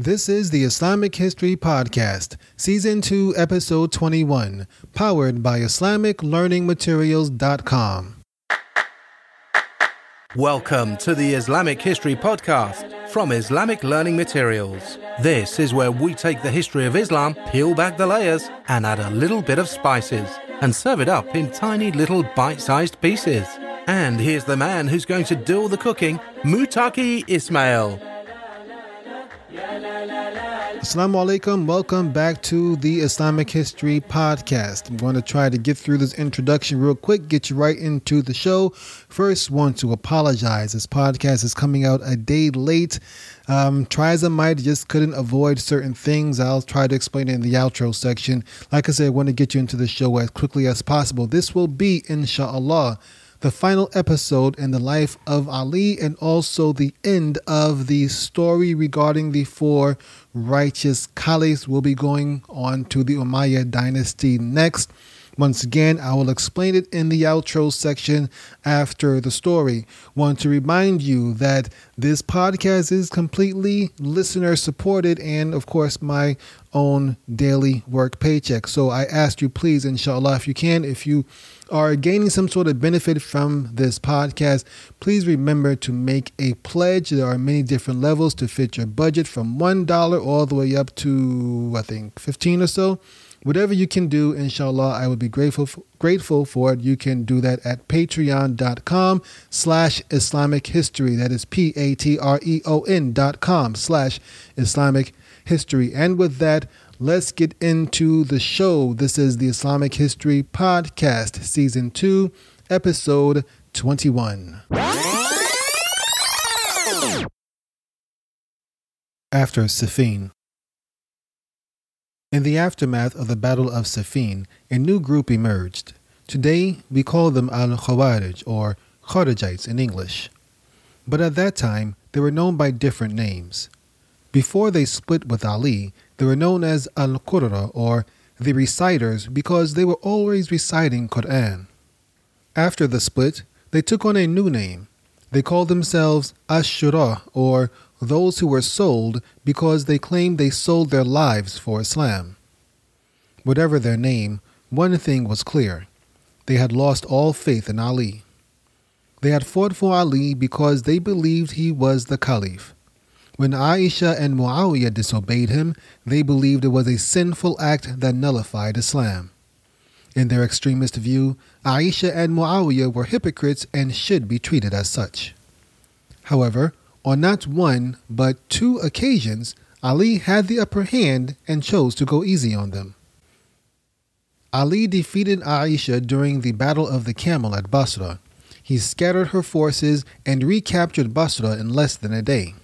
This is the Islamic History Podcast, Season 2, Episode 21, powered by IslamicLearningMaterials.com. Welcome to the Islamic History Podcast from Islamic Learning Materials. This is where we take the history of Islam, peel back the layers, and add a little bit of spices, and serve it up in tiny little bite sized pieces. And here's the man who's going to do all the cooking, Mutaki Ismail. Assalamu alaikum. Welcome back to the Islamic History Podcast. I'm going to try to get through this introduction real quick, get you right into the show. First, want to apologize. This podcast is coming out a day late. Um, try as I might, just couldn't avoid certain things. I'll try to explain it in the outro section. Like I said, I want to get you into the show as quickly as possible. This will be, inshallah, the final episode in the life of Ali and also the end of the story regarding the four righteous caliphs. We'll be going on to the Umayyad dynasty next. Once again, I will explain it in the outro section after the story. Want to remind you that this podcast is completely listener supported and, of course, my own daily work paycheck. So I ask you, please, inshallah, if you can, if you are gaining some sort of benefit from this podcast, please remember to make a pledge. There are many different levels to fit your budget from $1 all the way up to, I think, 15 or so whatever you can do, inshallah, I would be grateful for, grateful for it. You can do that at patreon.com slash Islamic history. That is P A T R E O N dot com slash Islamic history. And with that, let's get into the show. This is the Islamic History Podcast, Season 2, Episode 21. After Siffin. In the aftermath of the Battle of Siffin, a new group emerged. Today, we call them al Khawarij or Kharijites in English. But at that time, they were known by different names. Before they split with Ali, they were known as al Qurra or the reciters because they were always reciting Quran. After the split, they took on a new name. They called themselves Ashura or those who were sold because they claimed they sold their lives for Islam. Whatever their name, one thing was clear they had lost all faith in Ali. They had fought for Ali because they believed he was the Caliph. When Aisha and Muawiyah disobeyed him, they believed it was a sinful act that nullified Islam. In their extremist view, Aisha and Muawiyah were hypocrites and should be treated as such. However, on not one, but two occasions, Ali had the upper hand and chose to go easy on them. Ali defeated Aisha during the Battle of the Camel at Basra. He scattered her forces and recaptured Basra in less than a day.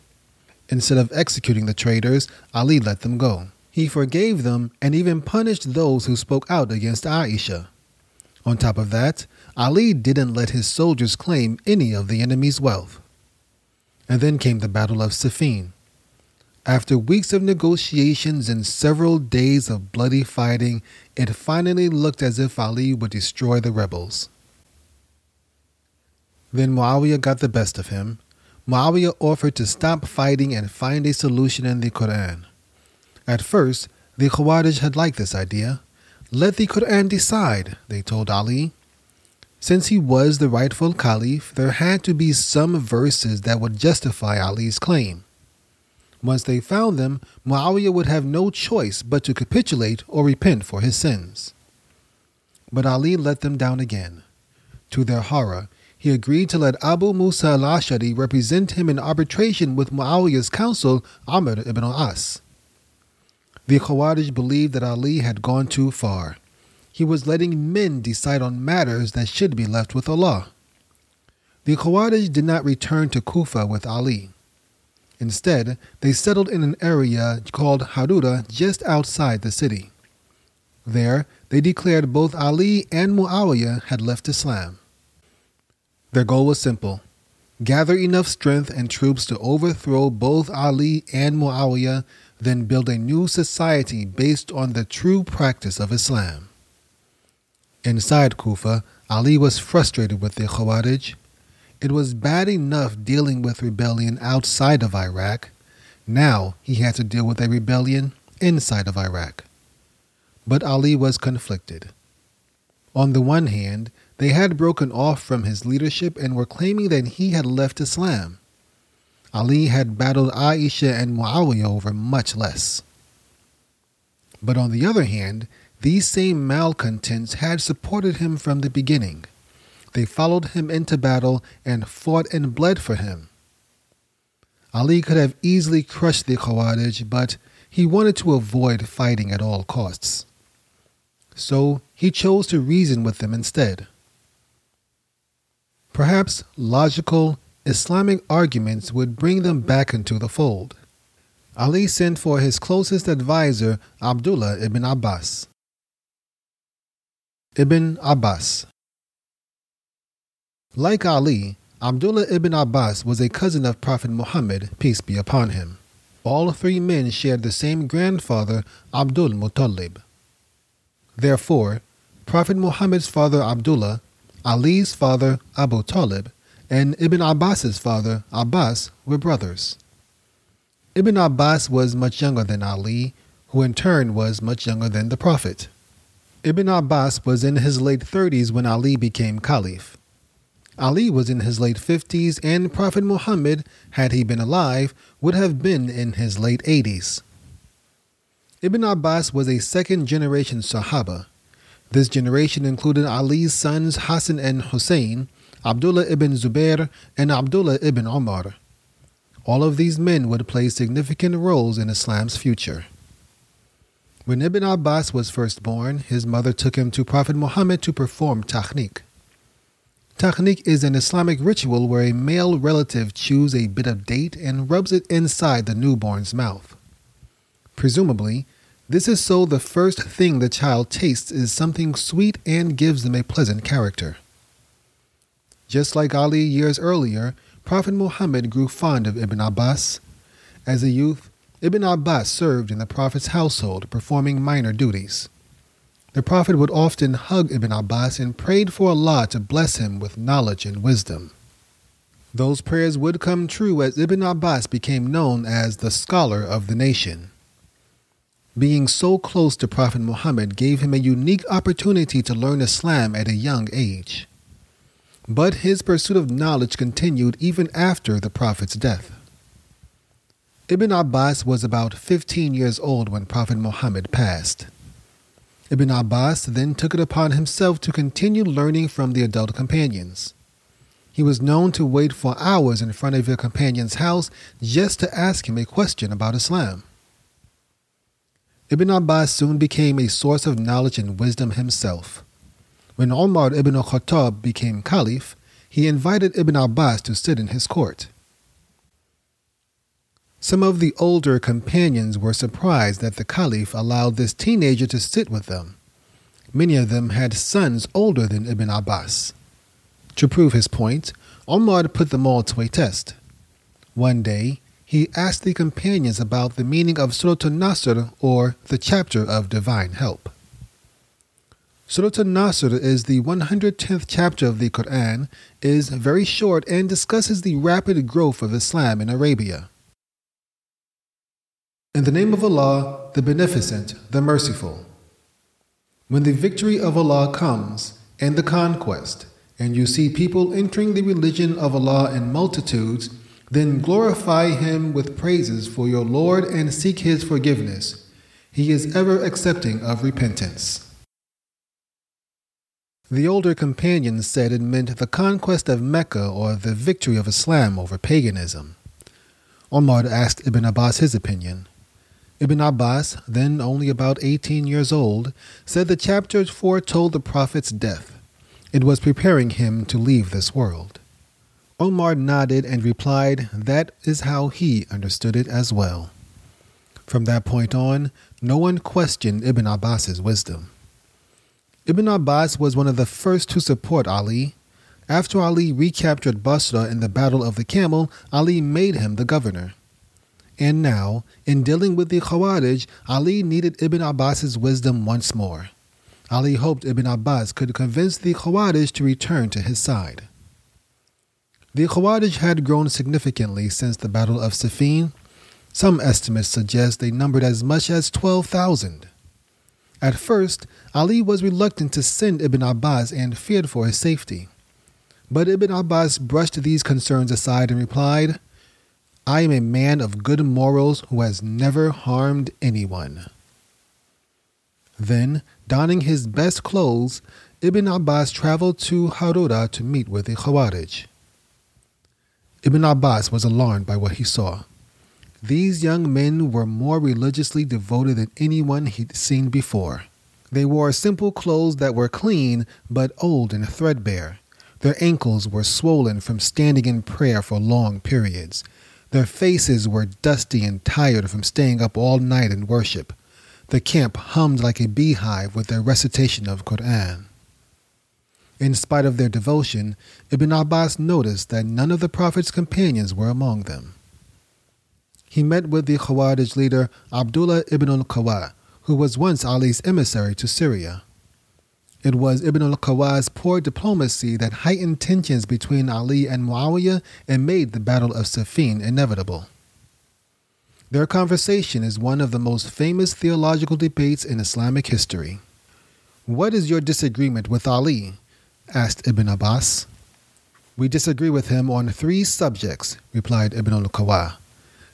Instead of executing the traitors, Ali let them go. He forgave them and even punished those who spoke out against Aisha. On top of that, Ali didn't let his soldiers claim any of the enemy's wealth. And then came the Battle of Siffin. After weeks of negotiations and several days of bloody fighting, it finally looked as if Ali would destroy the rebels. Then Muawiyah got the best of him. Muawiyah offered to stop fighting and find a solution in the Quran. At first, the Khawarij had liked this idea. Let the Quran decide, they told Ali. Since he was the rightful caliph, there had to be some verses that would justify Ali's claim. Once they found them, Muawiyah would have no choice but to capitulate or repent for his sins. But Ali let them down again. To their horror, he agreed to let Abu Musa al Ashari represent him in arbitration with Muawiyah's counsel, Amr ibn al-As. The Khawarij believed that Ali had gone too far he was letting men decide on matters that should be left with Allah. The Khawarij did not return to Kufa with Ali. Instead, they settled in an area called Harura just outside the city. There, they declared both Ali and Muawiyah had left Islam. Their goal was simple gather enough strength and troops to overthrow both Ali and Muawiyah, then build a new society based on the true practice of Islam. Inside Kufa, Ali was frustrated with the Khawarij. It was bad enough dealing with rebellion outside of Iraq. Now he had to deal with a rebellion inside of Iraq. But Ali was conflicted. On the one hand, they had broken off from his leadership and were claiming that he had left Islam. Ali had battled Aisha and Muawiyah over much less. But on the other hand, these same malcontents had supported him from the beginning. They followed him into battle and fought and bled for him. Ali could have easily crushed the Khawarij, but he wanted to avoid fighting at all costs. So he chose to reason with them instead. Perhaps logical Islamic arguments would bring them back into the fold. Ali sent for his closest advisor, Abdullah ibn Abbas. Ibn Abbas. Like Ali, Abdullah ibn Abbas was a cousin of Prophet Muhammad, peace be upon him. All three men shared the same grandfather, Abdul Muttalib. Therefore, Prophet Muhammad's father Abdullah, Ali's father Abu Talib, and Ibn Abbas's father Abbas were brothers. Ibn Abbas was much younger than Ali, who in turn was much younger than the Prophet. Ibn Abbas was in his late 30s when Ali became Caliph. Ali was in his late 50s, and Prophet Muhammad, had he been alive, would have been in his late 80s. Ibn Abbas was a second generation Sahaba. This generation included Ali's sons Hassan and Hussein, Abdullah ibn Zubair, and Abdullah ibn Umar. All of these men would play significant roles in Islam's future. When Ibn Abbas was first born, his mother took him to Prophet Muhammad to perform tahniq. Tahniq is an Islamic ritual where a male relative chews a bit of date and rubs it inside the newborn's mouth. Presumably, this is so the first thing the child tastes is something sweet and gives them a pleasant character. Just like Ali years earlier, Prophet Muhammad grew fond of Ibn Abbas. As a youth, Ibn Abbas served in the Prophet's household, performing minor duties. The Prophet would often hug Ibn Abbas and prayed for Allah to bless him with knowledge and wisdom. Those prayers would come true as Ibn Abbas became known as the scholar of the nation. Being so close to Prophet Muhammad gave him a unique opportunity to learn Islam at a young age. But his pursuit of knowledge continued even after the Prophet's death. Ibn Abbas was about 15 years old when Prophet Muhammad passed. Ibn Abbas then took it upon himself to continue learning from the adult companions. He was known to wait for hours in front of a companion's house just to ask him a question about Islam. Ibn Abbas soon became a source of knowledge and wisdom himself. When Umar ibn al-Khattab became caliph, he invited Ibn Abbas to sit in his court. Some of the older companions were surprised that the Caliph allowed this teenager to sit with them. Many of them had sons older than Ibn Abbas. To prove his point, Omar put them all to a test. One day, he asked the companions about the meaning of Surah An-Nasr or the chapter of divine help. Surah An-Nasr is the 110th chapter of the Quran, is very short and discusses the rapid growth of Islam in Arabia. In the name of Allah, the Beneficent, the Merciful. When the victory of Allah comes, and the conquest, and you see people entering the religion of Allah in multitudes, then glorify Him with praises for your Lord and seek His forgiveness. He is ever accepting of repentance. The older companions said it meant the conquest of Mecca or the victory of Islam over paganism. Omar asked Ibn Abbas his opinion. Ibn Abbas, then only about 18 years old, said the chapter foretold the Prophet's death. It was preparing him to leave this world. Omar nodded and replied that is how he understood it as well. From that point on, no one questioned Ibn Abbas's wisdom. Ibn Abbas was one of the first to support Ali. After Ali recaptured Basra in the Battle of the Camel, Ali made him the governor. And now, in dealing with the Khawarij, Ali needed Ibn Abbas's wisdom once more. Ali hoped Ibn Abbas could convince the Khawarij to return to his side. The Khawarij had grown significantly since the Battle of Siffin. Some estimates suggest they numbered as much as 12,000. At first, Ali was reluctant to send Ibn Abbas and feared for his safety. But Ibn Abbas brushed these concerns aside and replied, I am a man of good morals who has never harmed anyone. Then, donning his best clothes, Ibn Abbas traveled to Harura to meet with the Khawarij. Ibn Abbas was alarmed by what he saw. These young men were more religiously devoted than anyone he'd seen before. They wore simple clothes that were clean but old and threadbare. Their ankles were swollen from standing in prayer for long periods. Their faces were dusty and tired from staying up all night in worship. The camp hummed like a beehive with their recitation of Quran. In spite of their devotion, Ibn Abbas noticed that none of the Prophet's companions were among them he met with the Khawarij leader Abdullah ibn al-Qawa, who was once Ali's emissary to Syria. It was Ibn al-Qawa's poor diplomacy that heightened tensions between Ali and Muawiyah and made the Battle of Siffin inevitable. Their conversation is one of the most famous theological debates in Islamic history. What is your disagreement with Ali? asked Ibn Abbas. We disagree with him on three subjects, replied Ibn al-Qawa.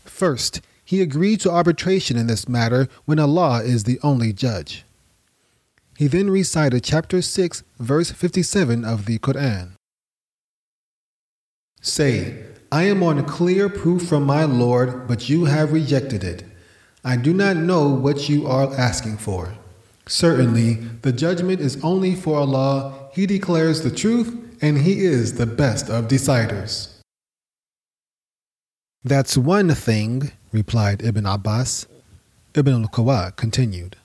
First, he agreed to arbitration in this matter when Allah is the only judge. He then recited chapter 6, verse 57 of the Quran. Say, I am on clear proof from my Lord, but you have rejected it. I do not know what you are asking for. Certainly, the judgment is only for Allah. He declares the truth, and He is the best of deciders. That's one thing, replied Ibn Abbas. Ibn al-Qawa continued.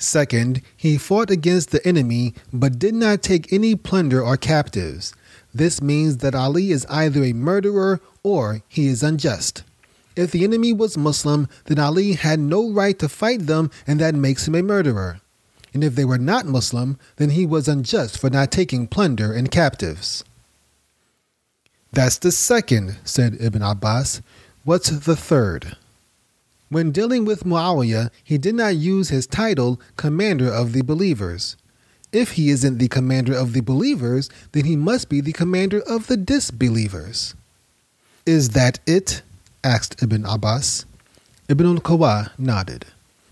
Second, he fought against the enemy but did not take any plunder or captives. This means that Ali is either a murderer or he is unjust. If the enemy was Muslim, then Ali had no right to fight them, and that makes him a murderer. And if they were not Muslim, then he was unjust for not taking plunder and captives. That's the second, said Ibn Abbas. What's the third? When dealing with Muawiyah, he did not use his title, Commander of the Believers. If he isn't the commander of the believers, then he must be the commander of the disbelievers. Is that it? asked Ibn Abbas. Ibn al-Qawa nodded.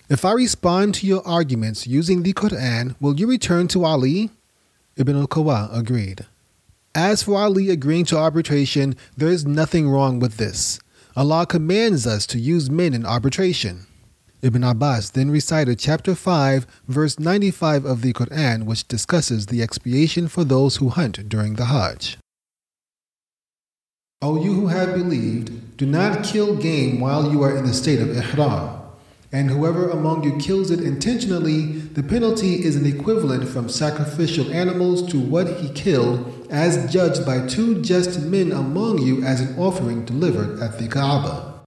If I respond to your arguments using the Quran, will you return to Ali? Ibn al-Qawa agreed. As for Ali agreeing to arbitration, there is nothing wrong with this. Allah commands us to use men in arbitration. Ibn Abbas then recited chapter 5, verse 95 of the Quran, which discusses the expiation for those who hunt during the Hajj. O you who have believed, do not kill game while you are in the state of ihram. And whoever among you kills it intentionally, the penalty is an equivalent from sacrificial animals to what he killed, as judged by two just men among you as an offering delivered at the Kaaba.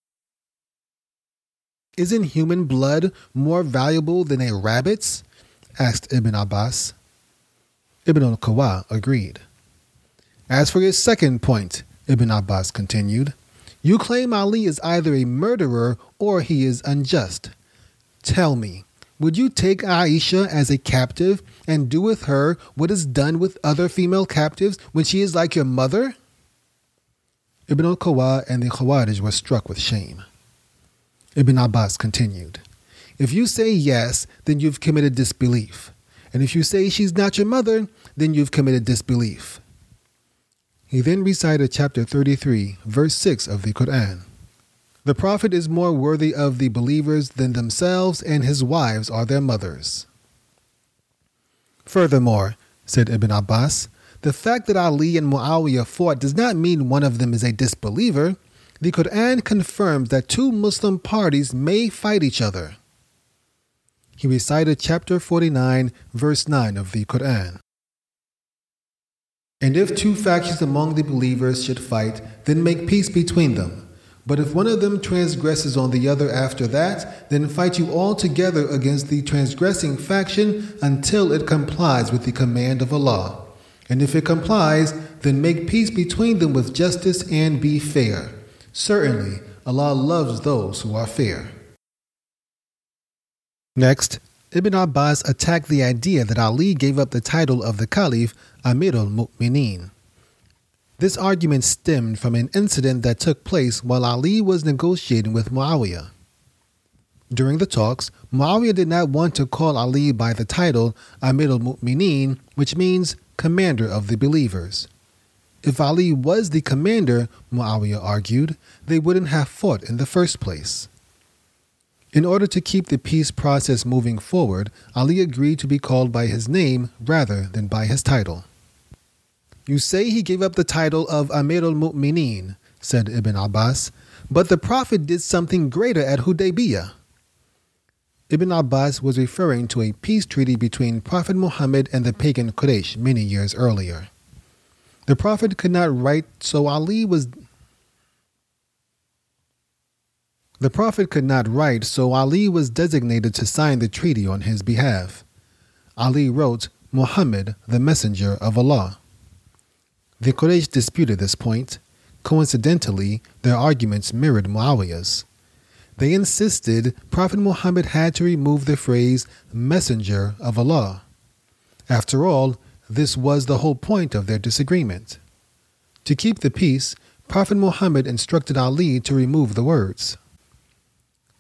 Isn't human blood more valuable than a rabbit's? asked Ibn Abbas. Ibn al Qawa agreed. As for your second point, Ibn Abbas continued, you claim Ali is either a murderer or he is unjust. Tell me, would you take Aisha as a captive and do with her what is done with other female captives when she is like your mother? Ibn al Qawa and the Khawarij were struck with shame. Ibn Abbas continued, If you say yes, then you've committed disbelief. And if you say she's not your mother, then you've committed disbelief. He then recited chapter 33, verse 6 of the Quran. The Prophet is more worthy of the believers than themselves, and his wives are their mothers. Furthermore, said Ibn Abbas, the fact that Ali and Muawiyah fought does not mean one of them is a disbeliever. The Quran confirms that two Muslim parties may fight each other. He recited chapter 49, verse 9 of the Quran. And if two factions among the believers should fight, then make peace between them. But if one of them transgresses on the other after that, then fight you all together against the transgressing faction until it complies with the command of Allah. And if it complies, then make peace between them with justice and be fair. Certainly, Allah loves those who are fair. Next, Ibn Abbas attacked the idea that Ali gave up the title of the Caliph Amir al Mu'mineen. This argument stemmed from an incident that took place while Ali was negotiating with Muawiyah. During the talks, Muawiyah did not want to call Ali by the title Amir al Mu'mineen, which means commander of the believers. If Ali was the commander, Muawiyah argued, they wouldn't have fought in the first place. In order to keep the peace process moving forward, Ali agreed to be called by his name rather than by his title. You say he gave up the title of Amir al Mu'mineen, said Ibn Abbas, but the Prophet did something greater at Hudaybiyah. Ibn Abbas was referring to a peace treaty between Prophet Muhammad and the pagan Quraysh many years earlier. The Prophet could not write, so Ali was The Prophet could not write, so Ali was designated to sign the treaty on his behalf. Ali wrote, Muhammad, the Messenger of Allah. The Quraysh disputed this point. Coincidentally, their arguments mirrored Muawiyah's. They insisted Prophet Muhammad had to remove the phrase Messenger of Allah. After all, this was the whole point of their disagreement. To keep the peace, Prophet Muhammad instructed Ali to remove the words.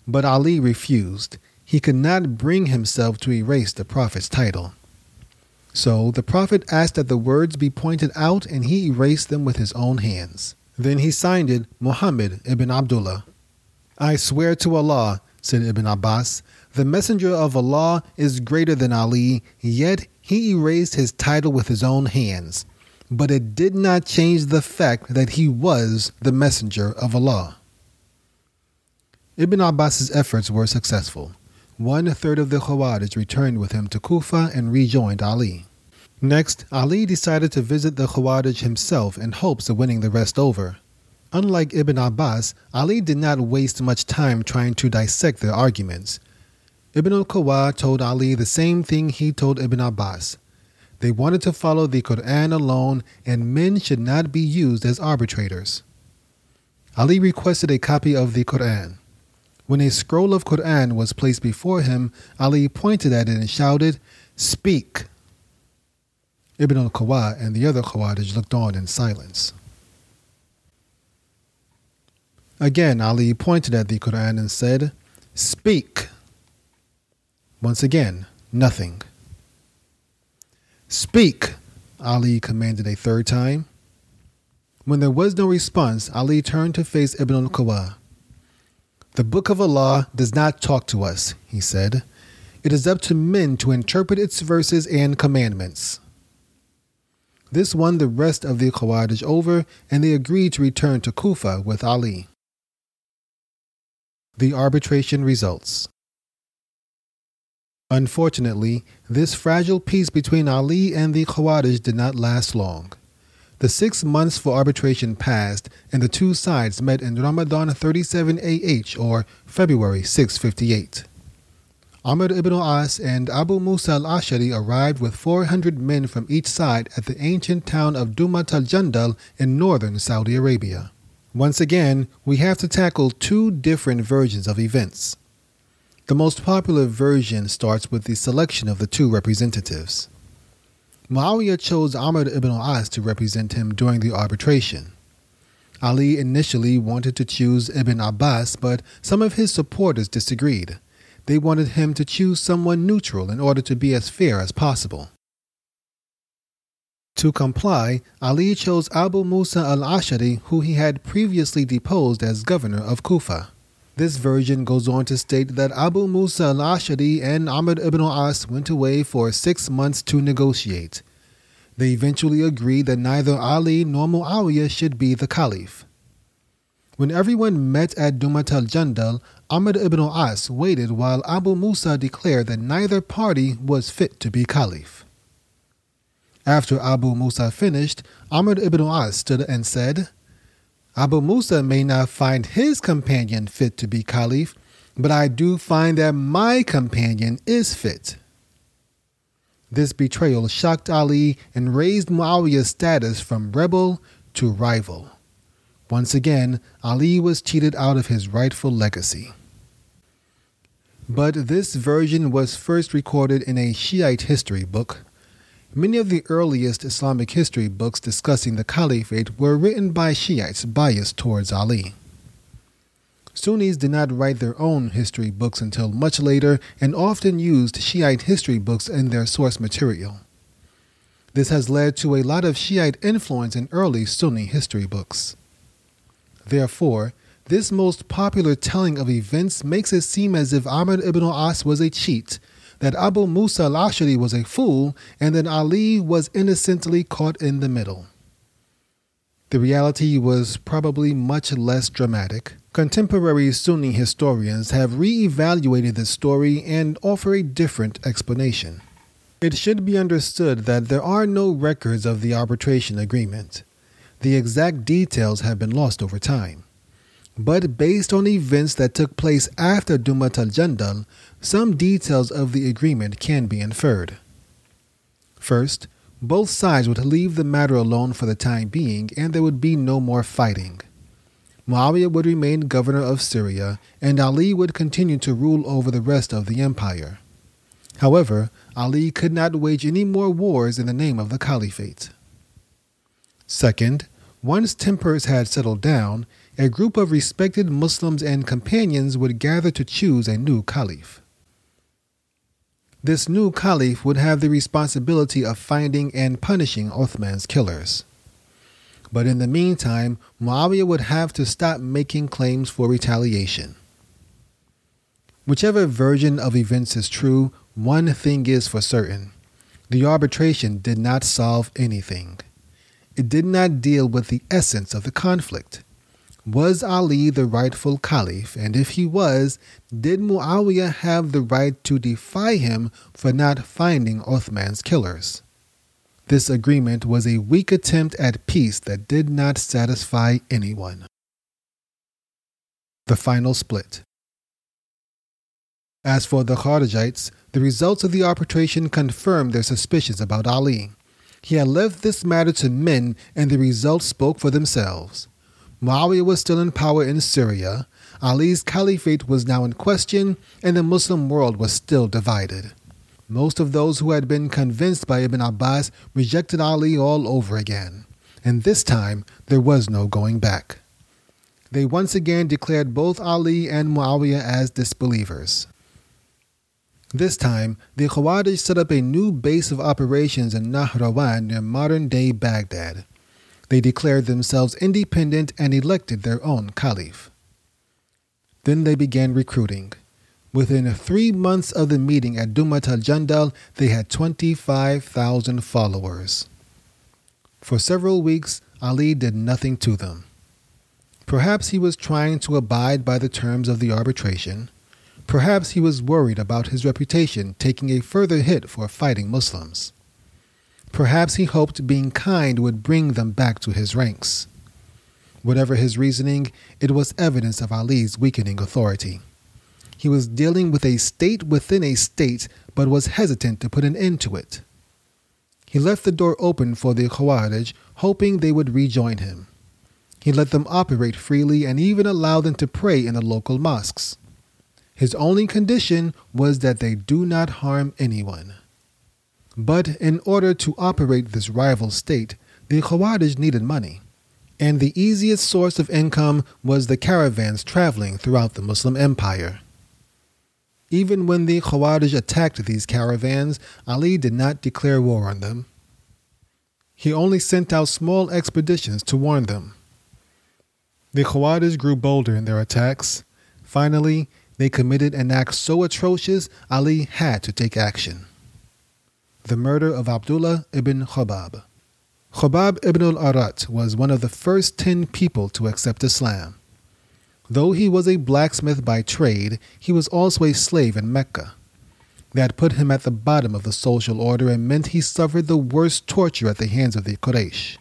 But Ali refused. He could not bring himself to erase the Prophet's title. So the Prophet asked that the words be pointed out and he erased them with his own hands. Then he signed it Muhammad ibn Abdullah. I swear to Allah, said Ibn Abbas, the Messenger of Allah is greater than Ali, yet he erased his title with his own hands. But it did not change the fact that he was the Messenger of Allah. Ibn Abbas's efforts were successful. One third of the Khawarij returned with him to Kufa and rejoined Ali. Next, Ali decided to visit the Khawarij himself in hopes of winning the rest over. Unlike Ibn Abbas, Ali did not waste much time trying to dissect their arguments. Ibn al-Qawa told Ali the same thing he told Ibn Abbas. They wanted to follow the Quran alone and men should not be used as arbitrators. Ali requested a copy of the Quran. When a scroll of Quran was placed before him, Ali pointed at it and shouted, Speak! Ibn al Qawa and the other Khawarij looked on in silence. Again, Ali pointed at the Quran and said, Speak! Once again, nothing. Speak! Ali commanded a third time. When there was no response, Ali turned to face Ibn al Qawa. The Book of Allah does not talk to us, he said. It is up to men to interpret its verses and commandments. This won the rest of the Khawarij over, and they agreed to return to Kufa with Ali. The arbitration results. Unfortunately, this fragile peace between Ali and the Khawarij did not last long. The six months for arbitration passed, and the two sides met in Ramadan 37 AH or February 658. Amr ibn al-As and Abu Musa al-Ashari arrived with 400 men from each side at the ancient town of Dumat al-Jandal in northern Saudi Arabia. Once again, we have to tackle two different versions of events. The most popular version starts with the selection of the two representatives. Muawiyah chose Amr ibn al-As to represent him during the arbitration. Ali initially wanted to choose Ibn Abbas, but some of his supporters disagreed. They wanted him to choose someone neutral in order to be as fair as possible. To comply, Ali chose Abu Musa al Ashari, who he had previously deposed as governor of Kufa. This version goes on to state that Abu Musa al Ashari and Amr ibn al-As went away for six months to negotiate. They eventually agreed that neither Ali nor Muawiyah should be the caliph. When everyone met at Dumat al Jandal, Amr ibn al-As waited while Abu Musa declared that neither party was fit to be caliph. After Abu Musa finished, Amr ibn al-As stood and said, Abu Musa may not find his companion fit to be caliph, but I do find that my companion is fit. This betrayal shocked Ali and raised Muawiyah's status from rebel to rival. Once again, Ali was cheated out of his rightful legacy. But this version was first recorded in a Shiite history book. Many of the earliest Islamic history books discussing the caliphate were written by Shiites biased towards Ali. Sunnis did not write their own history books until much later and often used Shiite history books in their source material. This has led to a lot of Shiite influence in early Sunni history books. Therefore, this most popular telling of events makes it seem as if Amr ibn al-As was a cheat, that Abu Musa al-Ashari was a fool, and that Ali was innocently caught in the middle. The reality was probably much less dramatic. Contemporary Sunni historians have re-evaluated the story and offer a different explanation. It should be understood that there are no records of the arbitration agreement. The exact details have been lost over time. But based on events that took place after Dumat al Jandal, some details of the agreement can be inferred. First, both sides would leave the matter alone for the time being and there would be no more fighting. Muawiyah would remain governor of Syria and Ali would continue to rule over the rest of the empire. However, Ali could not wage any more wars in the name of the caliphate. Second, once tempers had settled down, a group of respected Muslims and companions would gather to choose a new caliph. This new caliph would have the responsibility of finding and punishing Uthman's killers. But in the meantime, Muawiyah would have to stop making claims for retaliation. Whichever version of events is true, one thing is for certain the arbitration did not solve anything. It did not deal with the essence of the conflict. Was Ali the rightful caliph? And if he was, did Muawiyah have the right to defy him for not finding Uthman's killers? This agreement was a weak attempt at peace that did not satisfy anyone. The final split. As for the Kharijites, the results of the arbitration confirmed their suspicions about Ali. He had left this matter to men, and the results spoke for themselves. Muawiyah was still in power in Syria, Ali's caliphate was now in question, and the Muslim world was still divided. Most of those who had been convinced by Ibn Abbas rejected Ali all over again, and this time there was no going back. They once again declared both Ali and Muawiyah as disbelievers. This time, the Khawarij set up a new base of operations in Nahrawan near modern day Baghdad. They declared themselves independent and elected their own caliph. Then they began recruiting. Within three months of the meeting at Dumat al Jandal, they had 25,000 followers. For several weeks, Ali did nothing to them. Perhaps he was trying to abide by the terms of the arbitration Perhaps he was worried about his reputation taking a further hit for fighting Muslims. Perhaps he hoped being kind would bring them back to his ranks. Whatever his reasoning, it was evidence of Ali's weakening authority. He was dealing with a state within a state, but was hesitant to put an end to it. He left the door open for the Khawarij, hoping they would rejoin him. He let them operate freely and even allowed them to pray in the local mosques. His only condition was that they do not harm anyone. But in order to operate this rival state, the Khawarij needed money, and the easiest source of income was the caravans traveling throughout the Muslim empire. Even when the Khawarij attacked these caravans, Ali did not declare war on them. He only sent out small expeditions to warn them. The Khawarij grew bolder in their attacks. Finally, they committed an act so atrocious, Ali had to take action. The murder of Abdullah ibn Khabab. Khabab ibn al Arat was one of the first ten people to accept Islam. Though he was a blacksmith by trade, he was also a slave in Mecca. That put him at the bottom of the social order and meant he suffered the worst torture at the hands of the Quraysh.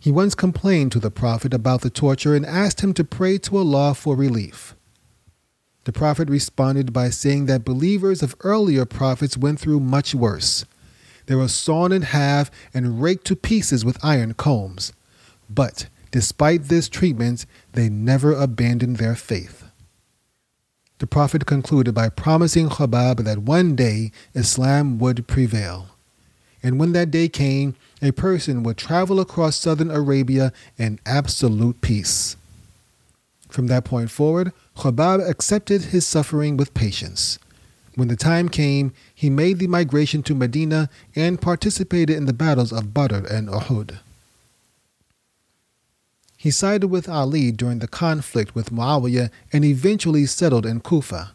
He once complained to the Prophet about the torture and asked him to pray to Allah for relief. The prophet responded by saying that believers of earlier prophets went through much worse. They were sawn in half and raked to pieces with iron combs. But Despite this treatment, they never abandoned their faith. The Prophet concluded by promising Khabab that one day Islam would prevail. And when that day came, a person would travel across southern Arabia in absolute peace. From that point forward, Khabab accepted his suffering with patience. When the time came, he made the migration to Medina and participated in the battles of Badr and Uhud. He sided with Ali during the conflict with Muawiyah and eventually settled in Kufa.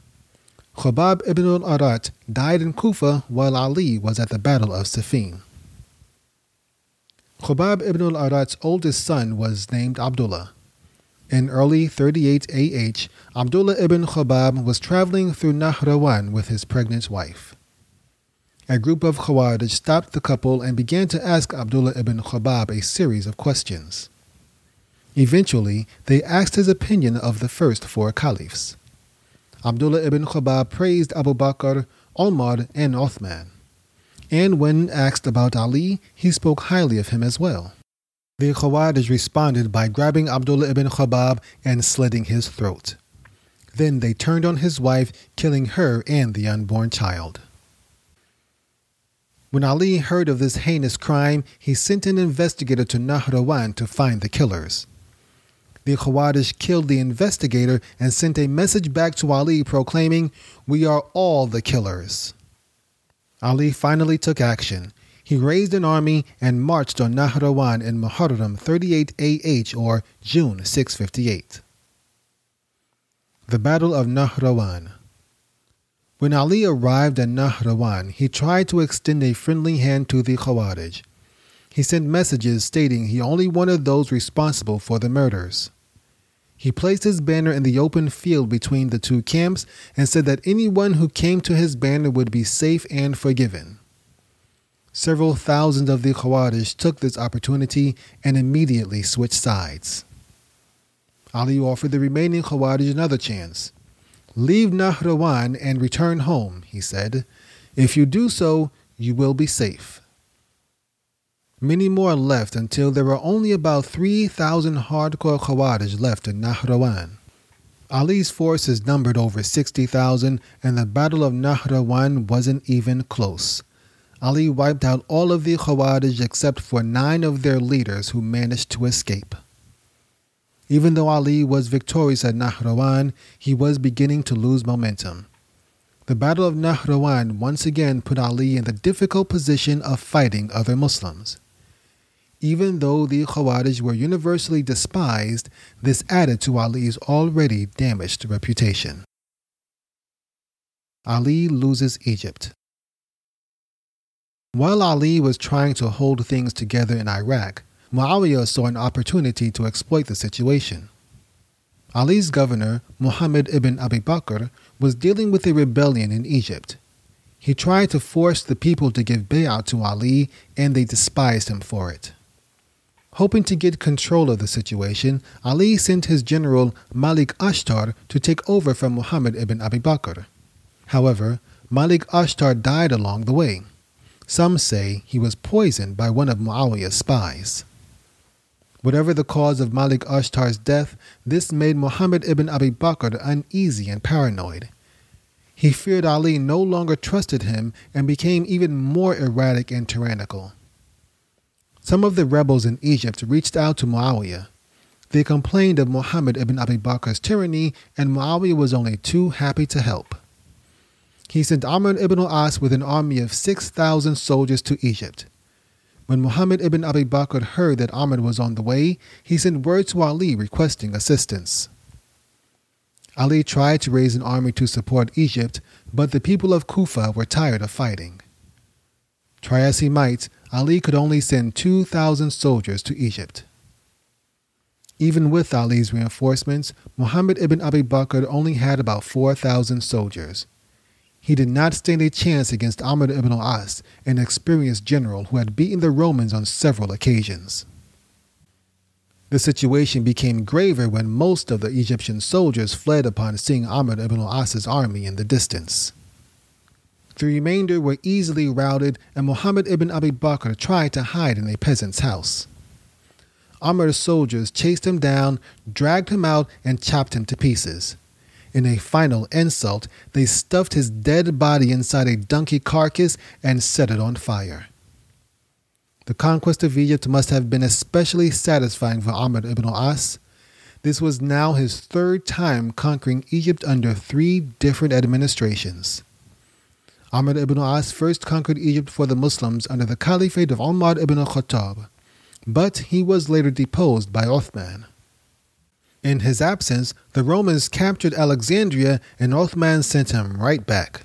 Khabab ibn al-Arat died in Kufa while Ali was at the Battle of Siffin. Khabab ibn al-Arat's oldest son was named Abdullah. In early 38 AH, Abdullah ibn Khabab was traveling through Nahrawan with his pregnant wife. A group of Khawarij stopped the couple and began to ask Abdullah ibn Khabab a series of questions. Eventually, they asked his opinion of the first four caliphs. Abdullah ibn Khabab praised Abu Bakr, Omar, and Uthman. And when asked about Ali, he spoke highly of him as well. The Khawarij responded by grabbing Abdullah ibn Khabab and slitting his throat. Then they turned on his wife, killing her and the unborn child. When Ali heard of this heinous crime, he sent an investigator to Nahrawan to find the killers the Khawarij killed the investigator and sent a message back to Ali proclaiming, We are all the killers. Ali finally took action. He raised an army and marched on Nahrawan in Muharram 38 AH or June 658. The Battle of Nahrawan. When Ali arrived at Nahrawan, he tried to extend a friendly hand to the Khawarij he sent messages stating he only wanted those responsible for the murders. He placed his banner in the open field between the two camps and said that anyone who came to his banner would be safe and forgiven. Several thousand of the Khawarij took this opportunity and immediately switched sides. Ali offered the remaining Khawarij another chance. Leave Nahrawan and return home, he said. If you do so, you will be safe. Many more left until there were only about 3,000 hardcore Khawarij left in Nahrawan. Ali's forces numbered over 60,000, and the Battle of Nahrawan wasn't even close. Ali wiped out all of the Khawarij except for nine of their leaders who managed to escape. Even though Ali was victorious at Nahrawan, he was beginning to lose momentum. The Battle of Nahrawan once again put Ali in the difficult position of fighting other Muslims. Even though the Khawarij were universally despised, this added to Ali's already damaged reputation. Ali loses Egypt. While Ali was trying to hold things together in Iraq, Muawiyah saw an opportunity to exploit the situation. Ali's governor, Muhammad ibn Abi Bakr, was dealing with a rebellion in Egypt. He tried to force the people to give bay'ah to Ali, and they despised him for it. Hoping to get control of the situation, Ali sent his general Malik Ashtar to take over from Muhammad ibn Abi Bakr. However, Malik Ashtar died along the way. Some say he was poisoned by one of Muawiyah's spies. Whatever the cause of Malik Ashtar's death, this made Muhammad ibn Abi Bakr uneasy and paranoid. He feared Ali no longer trusted him and became even more erratic and tyrannical. Some of the rebels in Egypt reached out to Muawiyah. They complained of Muhammad ibn Abi Bakr's tyranny, and Muawiyah was only too happy to help. He sent Amr ibn al-As with an army of 6,000 soldiers to Egypt. When Muhammad ibn Abi Bakr heard that Amr was on the way, he sent word to Ali requesting assistance. Ali tried to raise an army to support Egypt, but the people of Kufa were tired of fighting. Try as he might, Ali could only send 2,000 soldiers to Egypt. Even with Ali's reinforcements, Muhammad ibn Abi Bakr only had about 4,000 soldiers. He did not stand a chance against Amr ibn al-As, an experienced general who had beaten the Romans on several occasions. The situation became graver when most of the Egyptian soldiers fled upon seeing Amr ibn al-As's army in the distance. The remainder were easily routed, and Muhammad ibn Abi Bakr tried to hide in a peasant's house. Amr's soldiers chased him down, dragged him out, and chopped him to pieces. In a final insult, they stuffed his dead body inside a donkey carcass and set it on fire. The conquest of Egypt must have been especially satisfying for Amr ibn al-As. This was now his third time conquering Egypt under three different administrations. Amr ibn al-As first conquered Egypt for the Muslims under the Caliphate of Umar ibn al-Khattab, but he was later deposed by Uthman. In his absence, the Romans captured Alexandria and Othman sent him right back.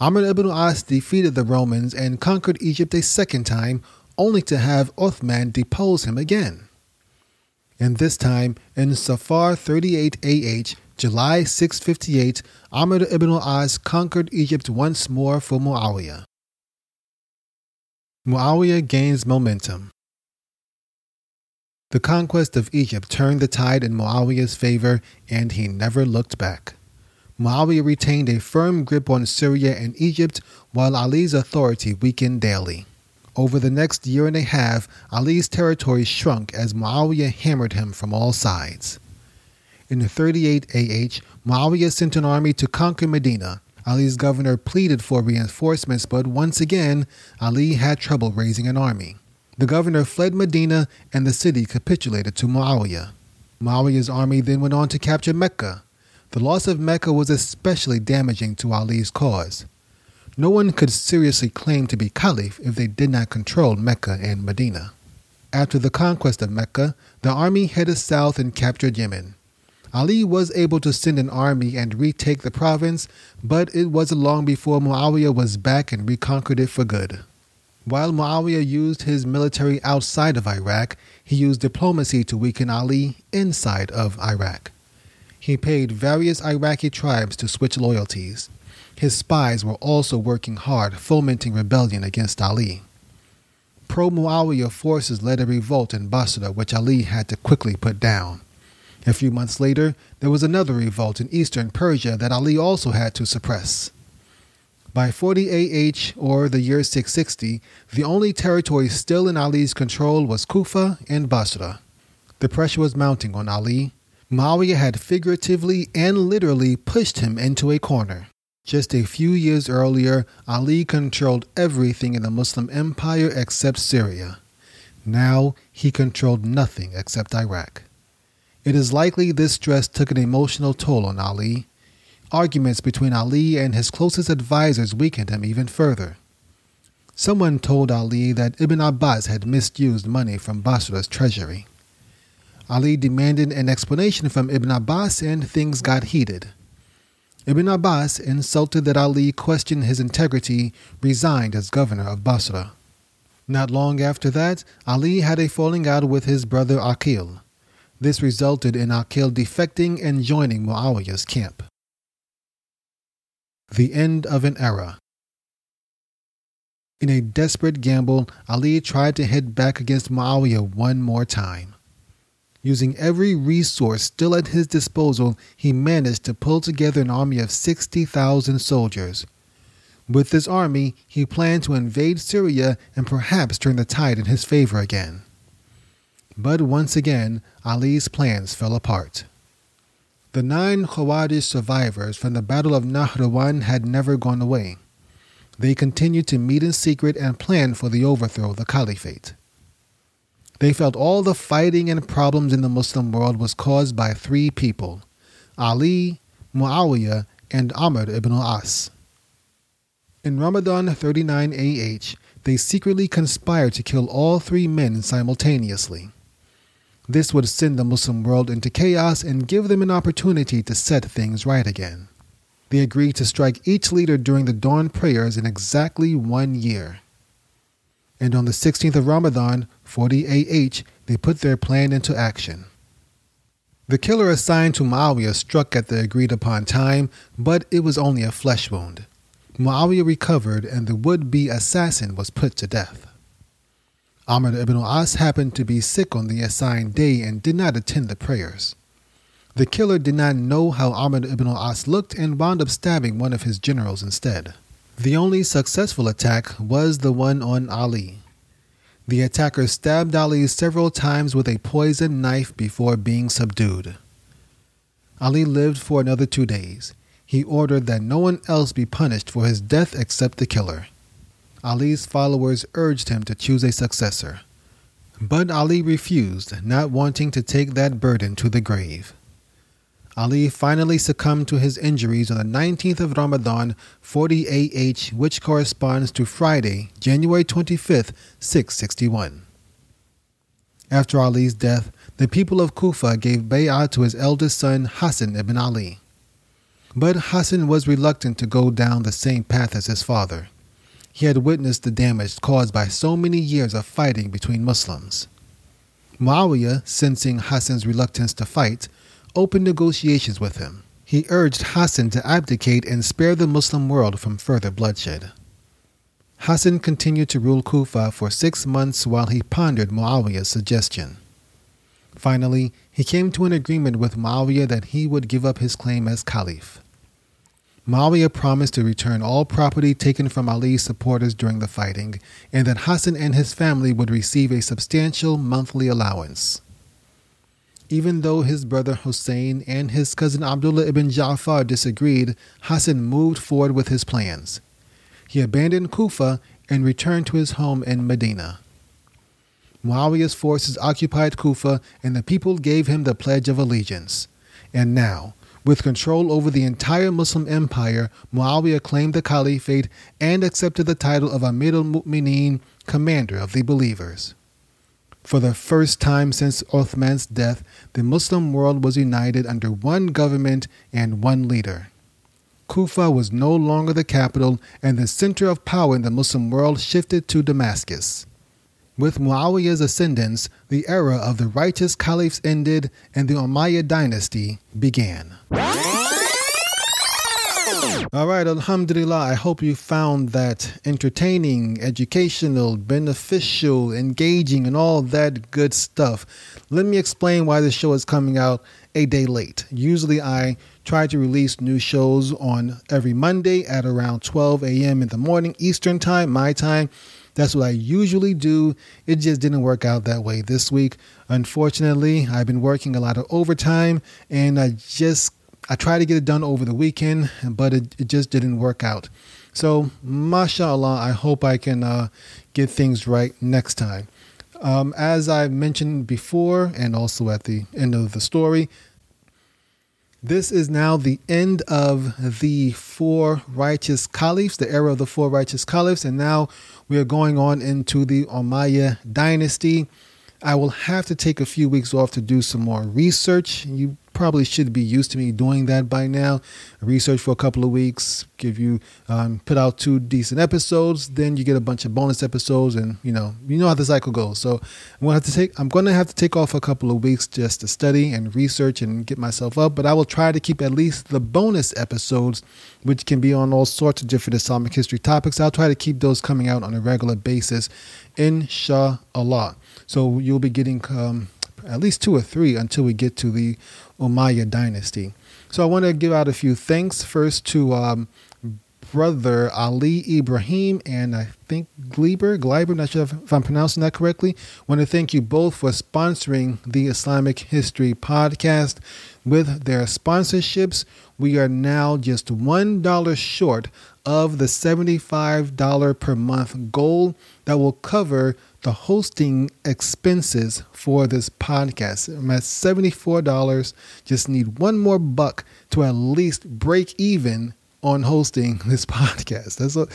Amr ibn al-As defeated the Romans and conquered Egypt a second time, only to have Othman depose him again. And this time, in Safar 38 AH, July 658, Amr ibn al-As conquered Egypt once more for Muawiyah. Muawiyah gains momentum. The conquest of Egypt turned the tide in Muawiyah's favor, and he never looked back. Muawiyah retained a firm grip on Syria and Egypt, while Ali's authority weakened daily. Over the next year and a half, Ali's territory shrunk as Muawiyah hammered him from all sides. In 38 AH, Muawiyah sent an army to conquer Medina. Ali's governor pleaded for reinforcements, but once again, Ali had trouble raising an army. The governor fled Medina and the city capitulated to Muawiyah. Muawiyah's army then went on to capture Mecca. The loss of Mecca was especially damaging to Ali's cause. No one could seriously claim to be caliph if they did not control Mecca and Medina. After the conquest of Mecca, the army headed south and captured Yemen. Ali was able to send an army and retake the province, but it wasn't long before Muawiyah was back and reconquered it for good. While Muawiyah used his military outside of Iraq, he used diplomacy to weaken Ali inside of Iraq. He paid various Iraqi tribes to switch loyalties. His spies were also working hard, fomenting rebellion against Ali. Pro Muawiyah forces led a revolt in Basra, which Ali had to quickly put down. A few months later, there was another revolt in eastern Persia that Ali also had to suppress. By 40 AH or the year 660, the only territory still in Ali's control was Kufa and Basra. The pressure was mounting on Ali. Muawiyah had figuratively and literally pushed him into a corner. Just a few years earlier, Ali controlled everything in the Muslim empire except Syria. Now he controlled nothing except Iraq. It is likely this stress took an emotional toll on Ali, Arguments between Ali and his closest advisors weakened him even further. Someone told Ali that Ibn Abbas had misused money from Basra's treasury. Ali demanded an explanation from Ibn Abbas and things got heated. Ibn Abbas, insulted that Ali questioned his integrity, resigned as governor of Basra. Not long after that, Ali had a falling out with his brother Akil. This resulted in Akil defecting and joining Muawiyah's camp. The End of an Era. In a desperate gamble, Ali tried to head back against Muawiyah one more time. Using every resource still at his disposal, he managed to pull together an army of 60,000 soldiers. With this army, he planned to invade Syria and perhaps turn the tide in his favor again. But once again, Ali's plans fell apart. The nine Khawarij survivors from the Battle of Nahrawan had never gone away. They continued to meet in secret and plan for the overthrow of the caliphate. They felt all the fighting and problems in the Muslim world was caused by three people Ali, Muawiyah, and Amr ibn al-As. In Ramadan 39 AH, they secretly conspired to kill all three men simultaneously. This would send the Muslim world into chaos and give them an opportunity to set things right again. They agreed to strike each leader during the dawn prayers in exactly one year. And on the 16th of Ramadan, 40 AH, they put their plan into action. The killer assigned to Muawiyah struck at the agreed upon time, but it was only a flesh wound. Muawiyah recovered and the would be assassin was put to death. Amr ibn al-As happened to be sick on the assigned day and did not attend the prayers. The killer did not know how Amr ibn al-As looked and wound up stabbing one of his generals instead. The only successful attack was the one on Ali. The attacker stabbed Ali several times with a poisoned knife before being subdued. Ali lived for another two days. He ordered that no one else be punished for his death except the killer. Ali's followers urged him to choose a successor. But Ali refused, not wanting to take that burden to the grave. Ali finally succumbed to his injuries on the 19th of Ramadan 40 AH, which corresponds to Friday, January 25th, 661. After Ali's death, the people of Kufa gave bay'ah to his eldest son Hassan ibn Ali. But Hassan was reluctant to go down the same path as his father. He had witnessed the damage caused by so many years of fighting between Muslims. Muawiyah, sensing Hassan's reluctance to fight, opened negotiations with him. He urged Hassan to abdicate and spare the Muslim world from further bloodshed. Hassan continued to rule Kufa for six months while he pondered Muawiyah's suggestion. Finally, he came to an agreement with Muawiyah that he would give up his claim as caliph. Muawiyah promised to return all property taken from Ali's supporters during the fighting, and that Hassan and his family would receive a substantial monthly allowance. Even though his brother Hussein and his cousin Abdullah ibn Ja'far disagreed, Hassan moved forward with his plans. He abandoned Kufa and returned to his home in Medina. Muawiyah's forces occupied Kufa and the people gave him the Pledge of Allegiance. And now, with control over the entire Muslim empire, Muawiyah claimed the caliphate and accepted the title of Amir al-Mu'mineen, commander of the believers. For the first time since Uthman's death, the Muslim world was united under one government and one leader. Kufa was no longer the capital, and the center of power in the Muslim world shifted to Damascus. With Muawiyah's ascendance, the era of the righteous caliphs ended and the Umayyad dynasty began. All right, Alhamdulillah. I hope you found that entertaining, educational, beneficial, engaging, and all that good stuff. Let me explain why the show is coming out a day late. Usually, I try to release new shows on every Monday at around 12 a.m. in the morning, Eastern Time, my time. That's what I usually do. It just didn't work out that way this week. Unfortunately, I've been working a lot of overtime and I just I tried to get it done over the weekend, but it, it just didn't work out. So, mashallah, I hope I can uh, get things right next time. Um, as I mentioned before, and also at the end of the story, this is now the end of the four righteous caliphs, the era of the four righteous caliphs, and now we are going on into the Umayyad dynasty. I will have to take a few weeks off to do some more research. You probably should be used to me doing that by now. Research for a couple of weeks, give you um, put out two decent episodes, then you get a bunch of bonus episodes, and you know you know how the cycle goes. So I'm gonna have to take I'm gonna have to take off a couple of weeks just to study and research and get myself up. But I will try to keep at least the bonus episodes, which can be on all sorts of different Islamic history topics. I'll try to keep those coming out on a regular basis, inshallah. So you'll be getting um, at least two or three until we get to the Umayyad dynasty. So I want to give out a few thanks first to um, brother Ali Ibrahim and I think Gleiber, Gleiber, not sure if I'm pronouncing that correctly. Want to thank you both for sponsoring the Islamic History Podcast. With their sponsorships, we are now just $1 short of the $75 per month goal that will cover the hosting expenses for this podcast. I'm at $74. Just need one more buck to at least break even on hosting this podcast. That's a,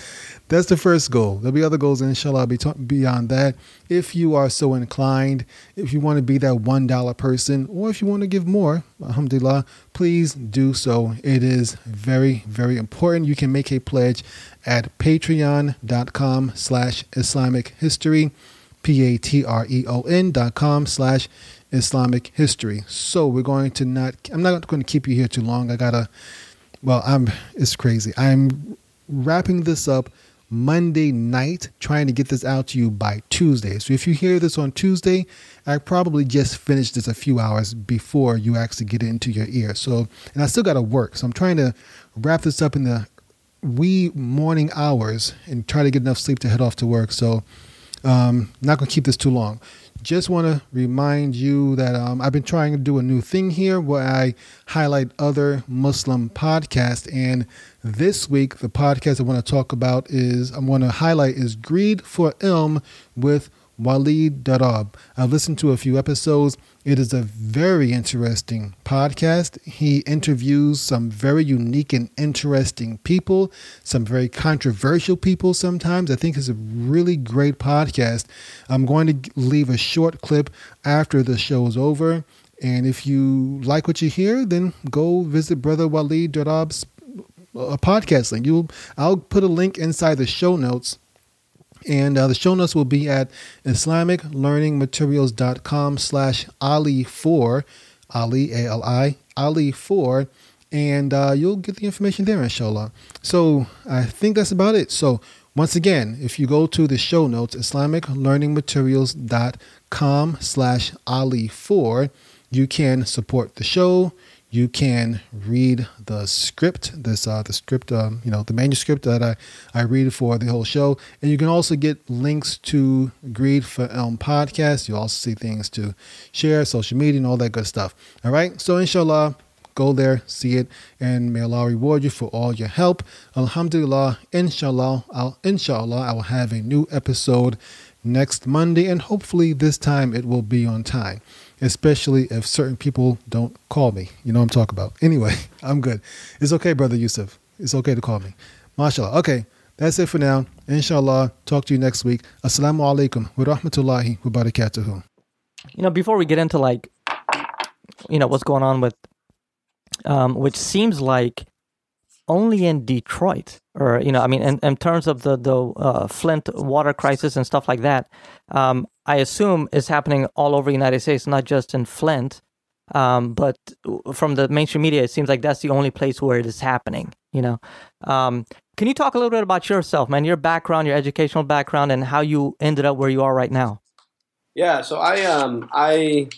that's the first goal. There'll be other goals, inshallah, beyond that. If you are so inclined, if you want to be that $1 person, or if you want to give more, alhamdulillah, please do so. It is very, very important. You can make a pledge at patreon.com slash Islamic history, P-A-T-R-E-O-N dot com slash Islamic history. So we're going to not, I'm not going to keep you here too long. I got to well, I'm it's crazy. I'm wrapping this up Monday night, trying to get this out to you by Tuesday. So if you hear this on Tuesday, I probably just finished this a few hours before you actually get it into your ear. So, and I still got to work. So I'm trying to wrap this up in the wee morning hours and try to get enough sleep to head off to work. So Um, not going to keep this too long. Just want to remind you that um, I've been trying to do a new thing here where I highlight other Muslim podcasts. And this week, the podcast I want to talk about is I'm going to highlight is Greed for Ilm with Walid Darab. I've listened to a few episodes. It is a very interesting podcast. He interviews some very unique and interesting people, some very controversial people sometimes. I think it's a really great podcast. I'm going to leave a short clip after the show is over. And if you like what you hear, then go visit Brother Walid Darab's uh, podcast link. You, I'll put a link inside the show notes and uh, the show notes will be at islamiclearningmaterials.com slash ali4, ali, A-L-I, ali4, and uh, you'll get the information there, inshallah. So I think that's about it. So once again, if you go to the show notes, islamiclearningmaterials.com slash ali4, you can support the show, you can read the script this uh, the script um, you know the manuscript that I, I read for the whole show. And you can also get links to Greed for Ilm podcast. You also see things to share social media and all that good stuff. All right? So inshallah go there see it and may Allah reward you for all your help. Alhamdulillah inshallah I'll inshallah I will have a new episode next Monday and hopefully this time it will be on time especially if certain people don't call me. You know I'm talking about. Anyway, I'm good. It's okay, Brother Yusuf. It's okay to call me. MashaAllah. Okay, that's it for now. Inshallah, talk to you next week. Assalamu alaikum wa rahmatullahi wa barakatuhu. You know, before we get into like, you know, what's going on with, um, which seems like only in Detroit, or you know, I mean, in, in terms of the the uh, Flint water crisis and stuff like that, um, I assume is happening all over the United States, not just in Flint. Um, but from the mainstream media, it seems like that's the only place where it is happening. You know, um, can you talk a little bit about yourself, man, your background, your educational background, and how you ended up where you are right now? Yeah, so I um, I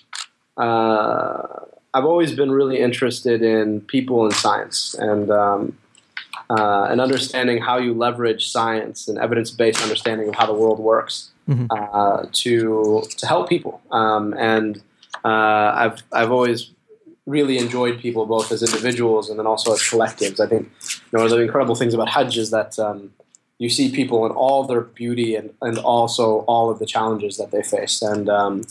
uh, I've always been really interested in people and science, and um, uh, and understanding how you leverage science and evidence-based understanding of how the world works mm-hmm. uh, to to help people. Um, and uh, I've I've always really enjoyed people both as individuals and then also as collectives. I think you know, one of the incredible things about Hajj is that um, you see people in all their beauty and, and also all of the challenges that they face. And um,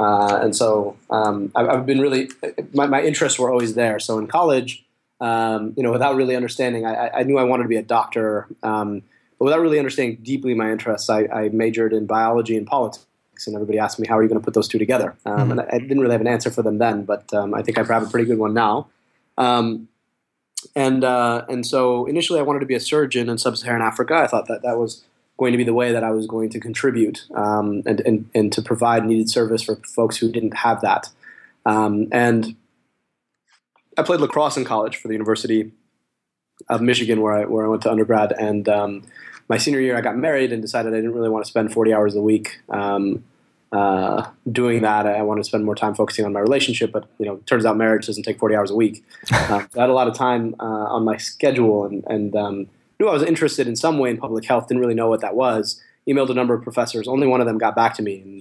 uh, and so um, I've, I've, been really my, my interests were always there. So in college, um, you know, without really understanding, I, I, knew I wanted to be a doctor. Um, but without really understanding deeply my interests, I, I, majored in biology and politics. And everybody asked me, how are you going to put those two together? Um, mm-hmm. And I, I, didn't really have an answer for them then, but um, I think I have a pretty good one now. Um, and uh, and so initially, I wanted to be a surgeon in sub-Saharan Africa. I thought that that was going to be the way that I was going to contribute um, and, and and to provide needed service for folks who didn't have that. Um, and I played lacrosse in college for the University of Michigan, where I where I went to undergrad, and um, my senior year, I got married and decided I didn't really want to spend 40 hours a week um, uh, doing that. I wanted to spend more time focusing on my relationship, but you know, turns out marriage doesn't take 40 hours a week. Uh, I had a lot of time uh, on my schedule and, and um, knew I was interested in some way in public health. Didn't really know what that was. Emailed a number of professors. Only one of them got back to me, and